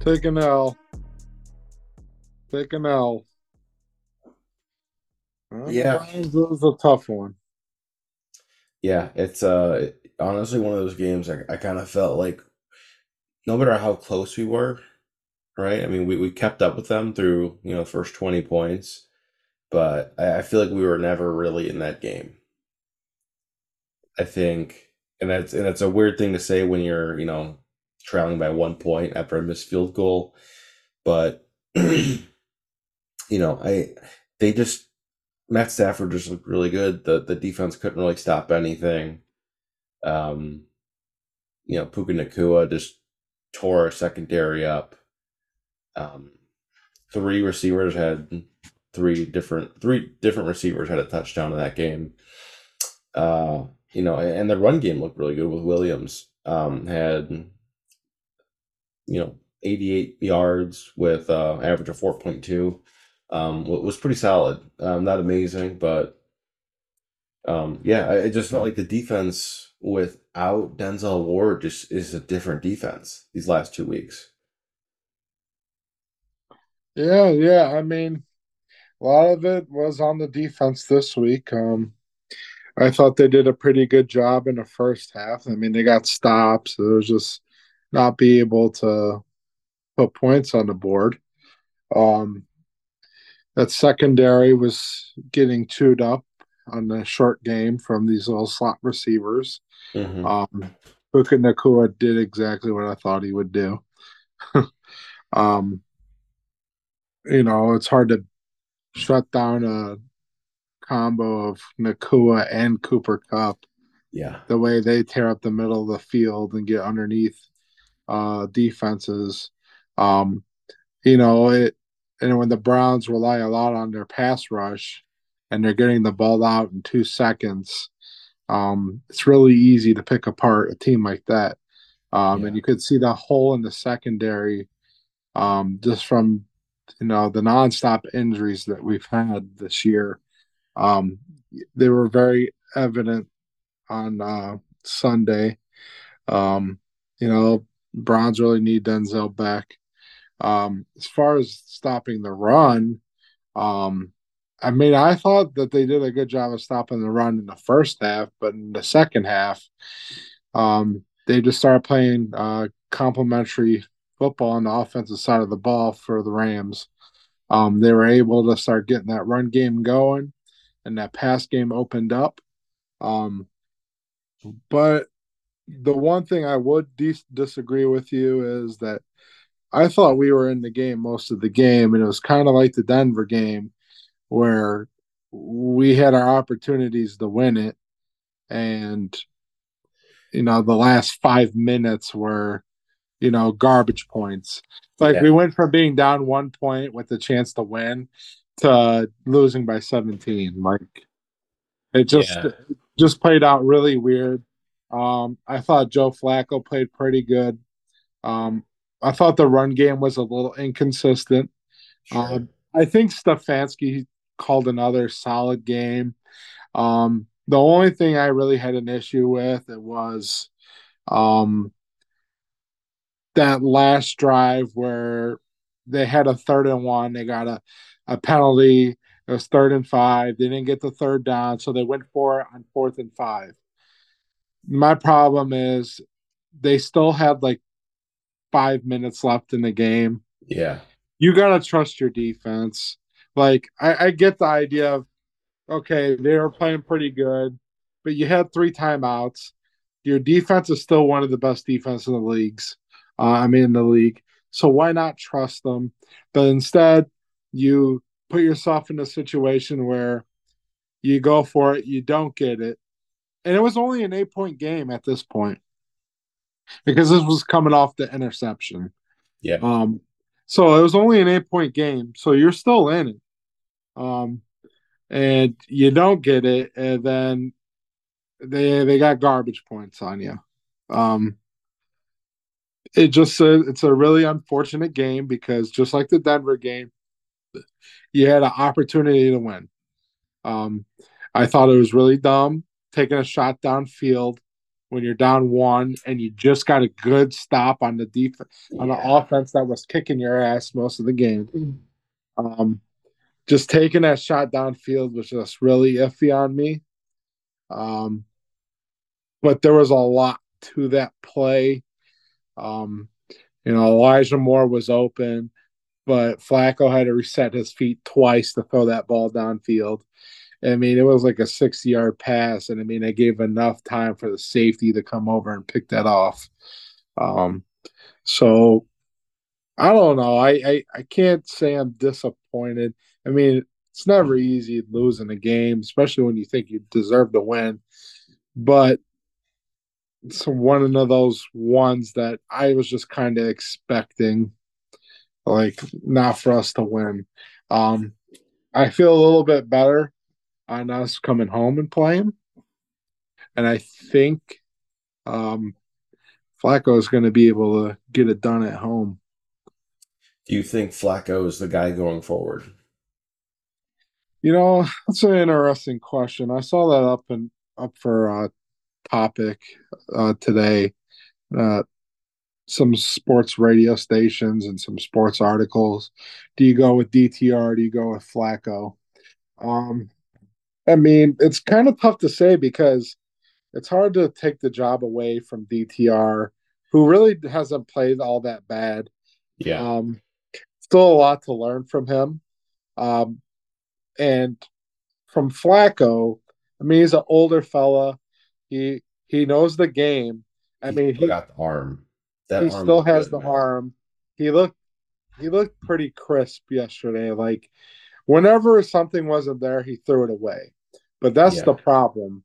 Take an L. Take an L. Yeah. It was a tough one. Yeah, it's uh honestly one of those games I, I kind of felt like no matter how close we were, right? I mean, we, we kept up with them through, you know, first 20 points, but I, I feel like we were never really in that game. I think, and that's and that's a weird thing to say when you're, you know, trailing by one point after a missed field goal, but you know, I they just Matt Stafford just looked really good. The the defense couldn't really stop anything. Um, you know, Puka Nacua just tore our secondary up. Um, three receivers had three different three different receivers had a touchdown in that game. Uh, you know, and the run game looked really good with Williams. Um, had you know 88 yards with uh, average of 4.2 um, was pretty solid. Um, not amazing, but um, yeah, it just felt like the defense without Denzel Ward just is a different defense these last two weeks. Yeah, yeah. I mean, a lot of it was on the defense this week. Um, I thought they did a pretty good job in the first half. I mean, they got stops. It was just not be able to put points on the board. Um, that secondary was getting chewed up on the short game from these little slot receivers. Mm-hmm. Um, Puka Nacua did exactly what I thought he would do. um, you know, it's hard to shut down a combo of Nacua and Cooper Kupp. Yeah. The way they tear up the middle of the field and get underneath uh, defenses. Um, you know, it and when the Browns rely a lot on their pass rush and they're getting the ball out in two seconds, um, it's really easy to pick apart a team like that. Um, yeah. And you could see the hole in the secondary um, just from you know the nonstop injuries that we've had this year. Um, they were very evident on uh, Sunday. Um, you know, Browns really need Denzel back. Um, as far as stopping the run, um, I mean, I thought that they did a good job of stopping the run in the first half, but in the second half, um, they just started playing uh, complementary football on the offensive side of the ball for the Rams. Um, they were able to start getting that run game going, and that pass game opened up. Um, but the one thing I would dis- disagree with you is that I thought we were in the game most of the game, and it was kind of like the Denver game where we had our opportunities to win it, and you know the last five minutes were you know garbage points. Like yeah. we went from being down one point with the chance to win to losing by seventeen. Like it just yeah. it just played out really weird. Um, I thought Joe Flacco played pretty good. Um, I thought the run game was a little inconsistent. Sure. Um, I think Stefanski called another solid game. Um, the only thing I really had an issue with it was um, that last drive where they had a third and one. They got a, a penalty. It was third and five. They didn't get the third down, so they went for it on fourth and five. My problem is they still had like five minutes left in the game. Yeah. You got to trust your defense. Like, I, I get the idea of, okay, they were playing pretty good, but you had three timeouts. Your defense is still one of the best defense in the leagues. Uh, I mean, in the league. So why not trust them? But instead, you put yourself in a situation where you go for it, you don't get it. And it was only an eight point game at this point because this was coming off the interception. Yeah. Um, so it was only an eight point game. So you're still in it. Um, and you don't get it, and then they they got garbage points on you. Um, it just uh, it's a really unfortunate game because just like the Denver game, you had an opportunity to win. Um, I thought it was really dumb taking a shot downfield when you're down one and you just got a good stop on the defense on the offense that was kicking your ass most of the game. Um, just taking that shot downfield was just really iffy on me. Um, but there was a lot to that play. Um, you know, Elijah Moore was open, but Flacco had to reset his feet twice to throw that ball downfield. I mean, it was like a 60 yard pass, and I mean, I gave enough time for the safety to come over and pick that off. Um, so I don't know. I, I, I can't say I'm disappointed. I mean, it's never easy losing a game, especially when you think you deserve to win. But it's one of those ones that I was just kind of expecting, like not for us to win. Um, I feel a little bit better on us coming home and playing. And I think um, Flacco is going to be able to get it done at home. Do you think Flacco is the guy going forward? You know, that's an interesting question. I saw that up and up for a uh, topic uh, today. Uh, some sports radio stations and some sports articles. Do you go with DTR? do you go with Flacco? Um, I mean, it's kind of tough to say because it's hard to take the job away from DTR, who really hasn't played all that bad. Yeah. Um, still a lot to learn from him. Um, and from Flacco, I mean, he's an older fella. He he knows the game. I he mean, he got the arm. That he arm still has good, the man. arm. He looked he looked pretty crisp yesterday. Like whenever something wasn't there, he threw it away. But that's yeah. the problem.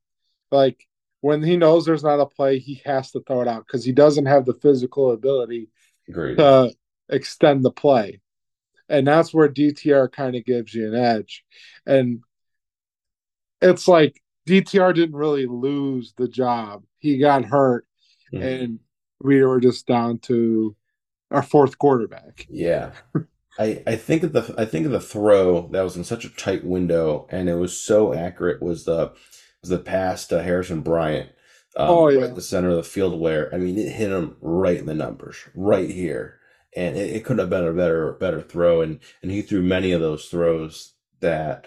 Like when he knows there's not a play, he has to throw it out because he doesn't have the physical ability Agreed. to extend the play. And that's where DTR kind of gives you an edge. And it's like DTR didn't really lose the job. He got hurt mm-hmm. and we were just down to our fourth quarterback. Yeah. I, I think of the I think of the throw that was in such a tight window and it was so accurate was the was the pass to Harrison Bryant. Um, oh yeah, right the center of the field where I mean it hit him right in the numbers, right here, and it, it could have been a better better throw, and and he threw many of those throws that,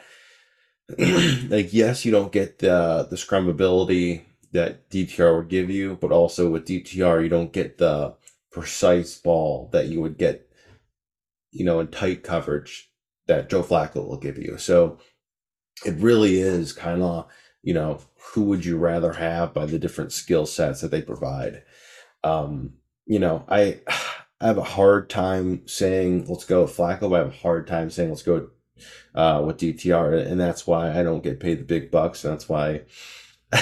like yes, you don't get the the scramblability that DTR would give you, but also with DTR you don't get the precise ball that you would get you know, in tight coverage that Joe Flacco will give you. So it really is kind of, you know, who would you rather have by the different skill sets that they provide. Um, you know, I I have a hard time saying let's go Flacco, I have a hard time saying let's go uh, with DTR, and that's why I don't get paid the big bucks. And that's why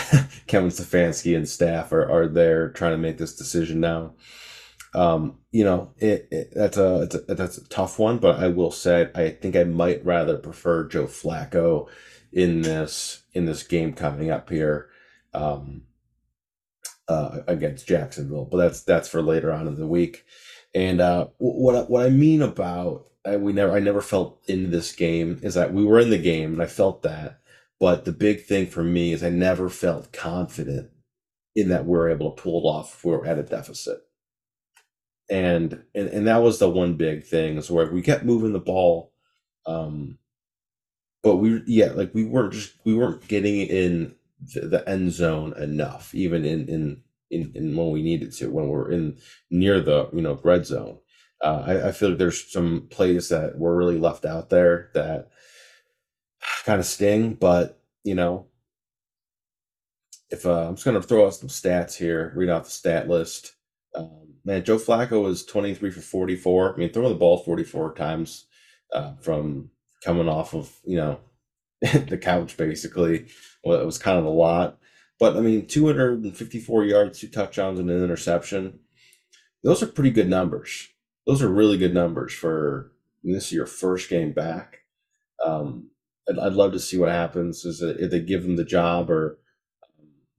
Kevin Stefanski and staff are, are there trying to make this decision now. Um, you know, it, it, that's a, it's a that's a tough one, but I will say I think I might rather prefer Joe Flacco in this in this game coming up here um, uh, against Jacksonville. But that's that's for later on in the week. And uh, what what I mean about I, we never I never felt in this game is that we were in the game and I felt that, but the big thing for me is I never felt confident in that we are able to pull it off if we are at a deficit and and and that was the one big thing is where we kept moving the ball um but we yeah like we weren't just we weren't getting in the, end zone enough even in, in in in when we needed to when we're in near the you know red zone. Uh, I, I feel like there's some plays that were really left out there that kind of sting but you know if uh, i'm just going to throw out some stats here read off the stat list. Um, man, Joe Flacco was 23 for 44. I mean, throwing the ball 44 times uh, from coming off of, you know, the couch basically. Well, it was kind of a lot. But I mean, 254 yards, two touchdowns, and an interception. Those are pretty good numbers. Those are really good numbers for this is your first game back. Um, I'd, I'd love to see what happens. Is it, if they give him the job or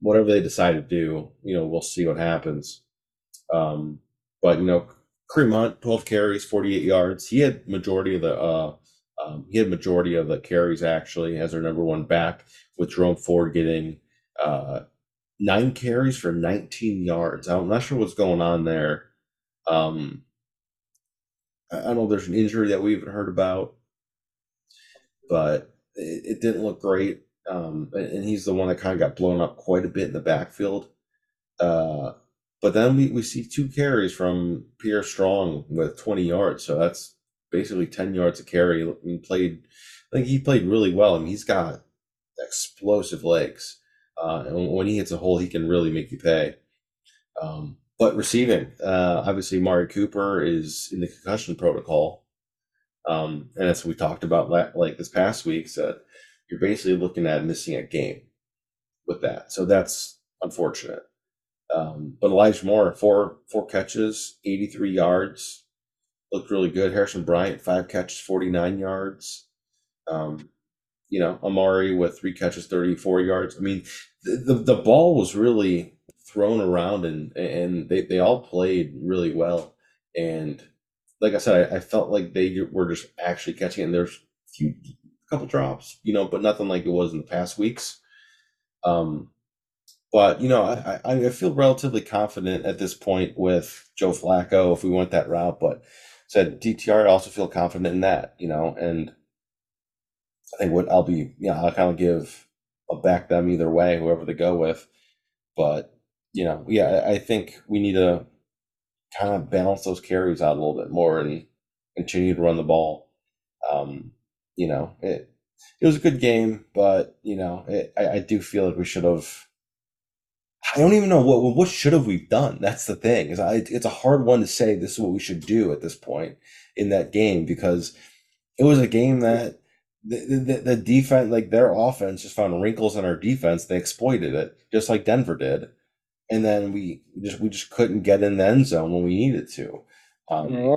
whatever they decide to do? You know, we'll see what happens. Um, but you know, Kareem Hunt, 12 carries, 48 yards. He had majority of the uh, um, he had majority of the carries actually as our number one back, with Jerome Ford getting uh, nine carries for 19 yards. I'm not sure what's going on there. Um, I don't know there's an injury that we haven't heard about, but it, it didn't look great. Um, and he's the one that kind of got blown up quite a bit in the backfield. Uh, but then we, we see two carries from Pierre Strong with 20 yards. So that's basically 10 yards of carry. He played, I think he played really well. I mean, he's got explosive legs. Uh, and when he hits a hole, he can really make you pay. Um, but receiving, uh, obviously, Mari Cooper is in the concussion protocol. Um, and as we talked about like this past week, that you're basically looking at missing a game with that. So that's unfortunate. Um, but Elijah Moore, four four catches, 83 yards, looked really good. Harrison Bryant, five catches, 49 yards. Um, you know, Amari with three catches, 34 yards. I mean, the, the, the ball was really thrown around and and they, they all played really well. And like I said, I, I felt like they were just actually catching it. And there's a few a couple drops, you know, but nothing like it was in the past weeks. Um, but you know, I, I feel relatively confident at this point with Joe Flacco if we went that route. But said DTR, I also feel confident in that, you know, and I think what I'll be, yeah, I'll kind of give, I'll back them either way, whoever they go with. But you know, yeah, I think we need to kind of balance those carries out a little bit more and continue to run the ball. Um, you know, it it was a good game, but you know, it, I, I do feel like we should have. I don't even know what what should have we done. That's the thing. Is I, it's a hard one to say. This is what we should do at this point in that game because it was a game that the, the, the defense, like their offense, just found wrinkles in our defense. They exploited it, just like Denver did, and then we just we just couldn't get in the end zone when we needed to. Um, yeah.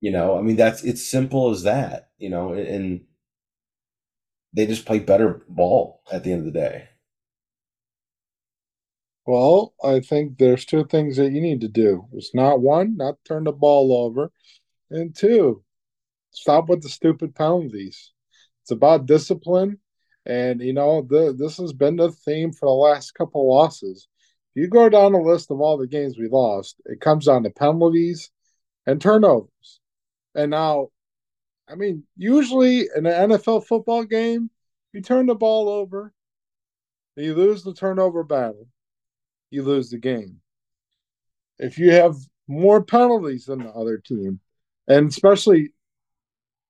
You know, I mean, that's it's simple as that. You know, and they just played better ball at the end of the day. Well, I think there's two things that you need to do. It's not one, not turn the ball over, and two, stop with the stupid penalties. It's about discipline. And, you know, the, this has been the theme for the last couple losses. If you go down the list of all the games we lost, it comes down to penalties and turnovers. And now, I mean, usually in an NFL football game, you turn the ball over, you lose the turnover battle, you lose the game. If you have more penalties than the other team, and especially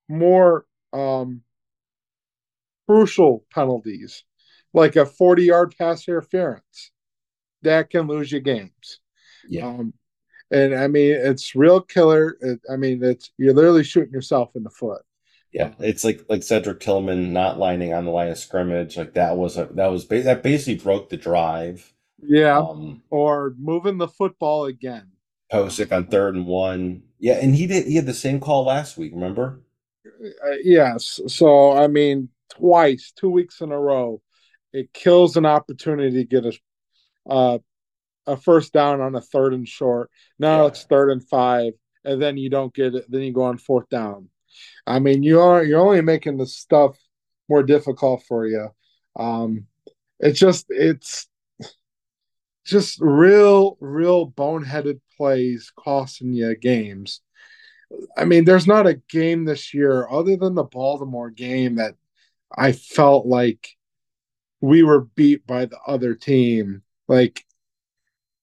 more um, crucial penalties, like a 40 yard pass interference, that can lose you games. Yeah. Um, and I mean, it's real killer. It, I mean, it's you're literally shooting yourself in the foot. Yeah, it's like like Cedric Tillman not lining on the line of scrimmage. Like that was a that was that basically broke the drive. Yeah, um, or moving the football again. Pocic on third and one. Yeah, and he did. He had the same call last week. Remember? Uh, yes. So I mean, twice, two weeks in a row. It kills an opportunity to get a uh, a first down on a third and short. Now yeah. it's third and five, and then you don't get it. Then you go on fourth down. I mean, you are you're only making the stuff more difficult for you. Um, it's just it's just real, real boneheaded plays costing you games. I mean, there's not a game this year other than the Baltimore game that I felt like we were beat by the other team. Like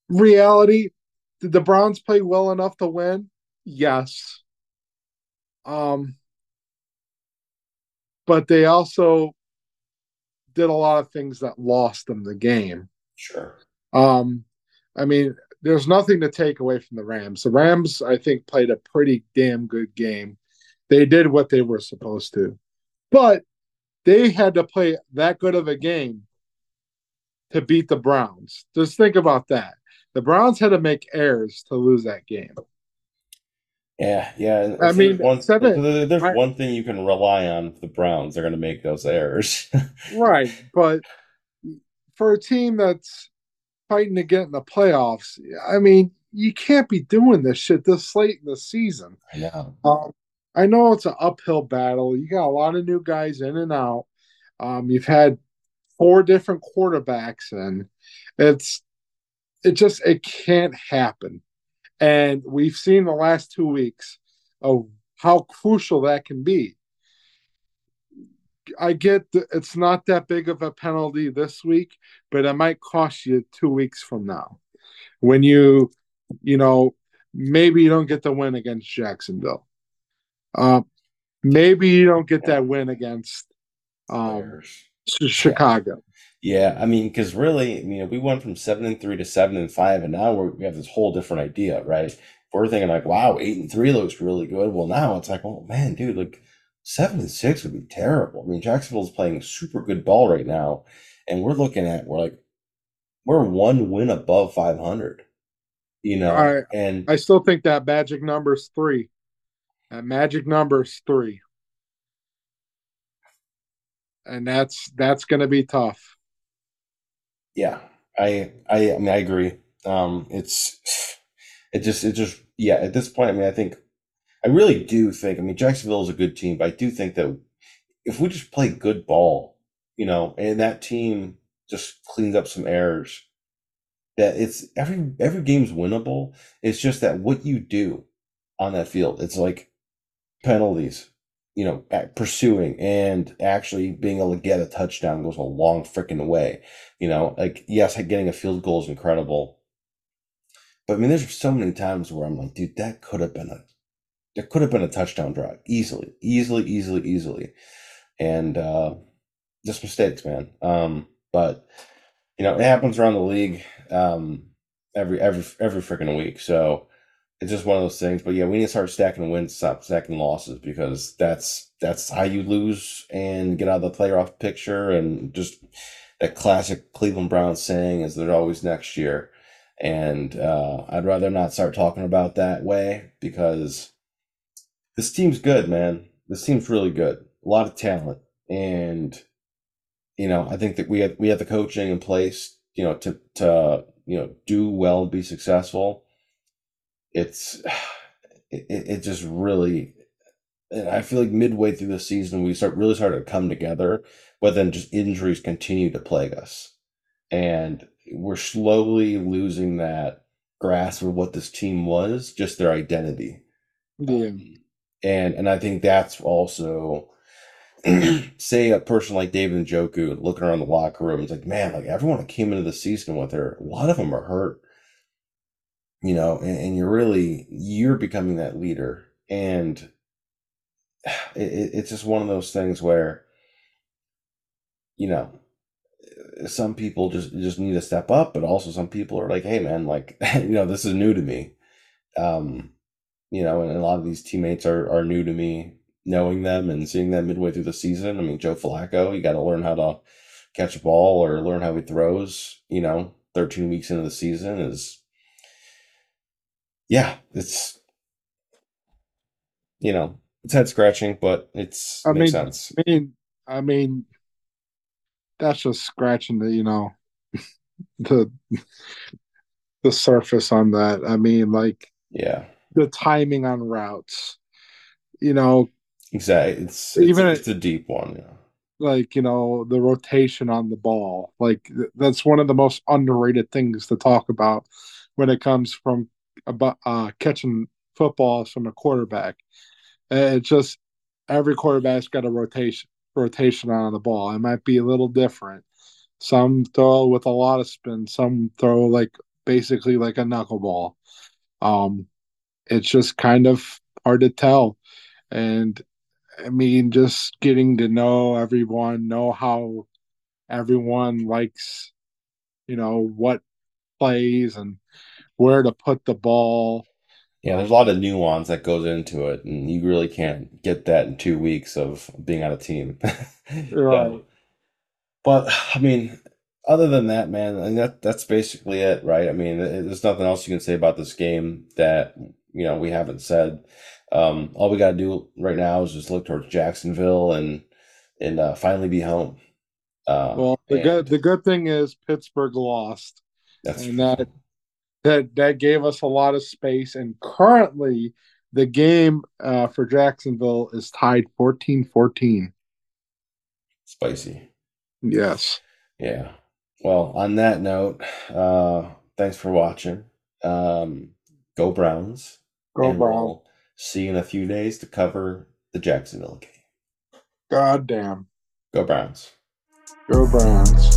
reality, did the Browns play well enough to win? Yes. Um but they also did a lot of things that lost them the game. Sure. Um I mean, there's nothing to take away from the Rams. The Rams I think played a pretty damn good game. They did what they were supposed to. But they had to play that good of a game to beat the Browns. Just think about that. The Browns had to make errors to lose that game. Yeah, yeah. I mean, one, seven, there's I, one thing you can rely on the Browns. They're going to make those errors. right. But for a team that's fighting to get in the playoffs, I mean, you can't be doing this shit this late in the season. I know. Um, I know it's an uphill battle. You got a lot of new guys in and out. Um, you've had four different quarterbacks and It's it just it can't happen. And we've seen the last two weeks of how crucial that can be. I get that it's not that big of a penalty this week, but it might cost you two weeks from now. When you, you know, maybe you don't get the win against Jacksonville. Uh, maybe you don't get that win against um, Chicago. Yeah, I mean, because really, you know, we went from seven and three to seven and five, and now we're, we have this whole different idea, right? We're thinking like, wow, eight and three looks really good. Well, now it's like, oh man, dude, like seven and six would be terrible. I mean, Jacksonville's playing super good ball right now, and we're looking at we're like we're one win above five hundred. You know, I, and I still think that magic number is three. That magic number is three, and that's that's going to be tough. Yeah, I I I mean I agree. Um, it's it just it just yeah at this point I mean I think I really do think, I mean, Jacksonville is a good team, but I do think that if we just play good ball, you know, and that team just cleans up some errors, that it's every every game's winnable. It's just that what you do on that field, it's like penalties, you know, pursuing and actually being able to get a touchdown goes a long freaking way. You know, like yes, getting a field goal is incredible. But I mean, there's so many times where I'm like, dude, that could have been a there could have been a touchdown drive easily, easily, easily, easily, and uh, just mistakes, man. Um, but you know, it happens around the league um, every every every freaking week. So it's just one of those things. But yeah, we need to start stacking wins, stop stacking losses because that's that's how you lose and get out of the playoff picture. And just that classic Cleveland Browns saying is they're always next year. And uh, I'd rather not start talking about that way because this team's good, man. This team's really good. A lot of talent, and you know, I think that we have we have the coaching in place, you know, to to you know do well and be successful. It's it, it just really. I feel like midway through the season, we start really started to come together, but then just injuries continue to plague us, and we're slowly losing that grasp of what this team was, just their identity. Yeah. Um, and and I think that's also say a person like David Njoku looking around the locker room, it's like, man, like everyone that came into the season with her, a lot of them are hurt. You know, and, and you're really you're becoming that leader. And it, it's just one of those things where, you know, some people just just need to step up, but also some people are like, hey man, like, you know, this is new to me. Um, you know, and a lot of these teammates are, are new to me, knowing them and seeing them midway through the season. I mean, Joe Flacco, you got to learn how to catch a ball or learn how he throws, you know, 13 weeks into the season is, yeah, it's, you know, it's head scratching, but it's, I makes mean, sense. I mean, I mean, that's just scratching the, you know, the, the surface on that. I mean, like, yeah the timing on routes. You know, exactly. It's, it's even it's a deep one. Yeah. Like you know the rotation on the ball. Like that's one of the most underrated things to talk about when it comes from about uh, catching footballs from a quarterback. It's just every quarterback's got a rotation rotation on the ball. It might be a little different. Some throw with a lot of spin. Some throw like basically like a knuckleball. Um, it's just kind of hard to tell. And I mean, just getting to know everyone, know how everyone likes, you know, what plays and where to put the ball. Yeah, there's a lot of nuance that goes into it, and you really can't get that in two weeks of being on a team. right. But I mean, other than that, man, that that's basically it, right? I mean, there's nothing else you can say about this game that you know we haven't said. Um, all we got to do right now is just look towards Jacksonville and and uh, finally be home. Uh, well, the and, good the good thing is Pittsburgh lost, and that that that gave us a lot of space. And currently, the game uh, for Jacksonville is tied 14-14. Spicy. Yes. Yeah. Well, on that note, uh, thanks for watching. Um, go Browns. Go and Browns. we'll see you in a few days to cover the Jacksonville game. God damn. Go Browns. Go Browns.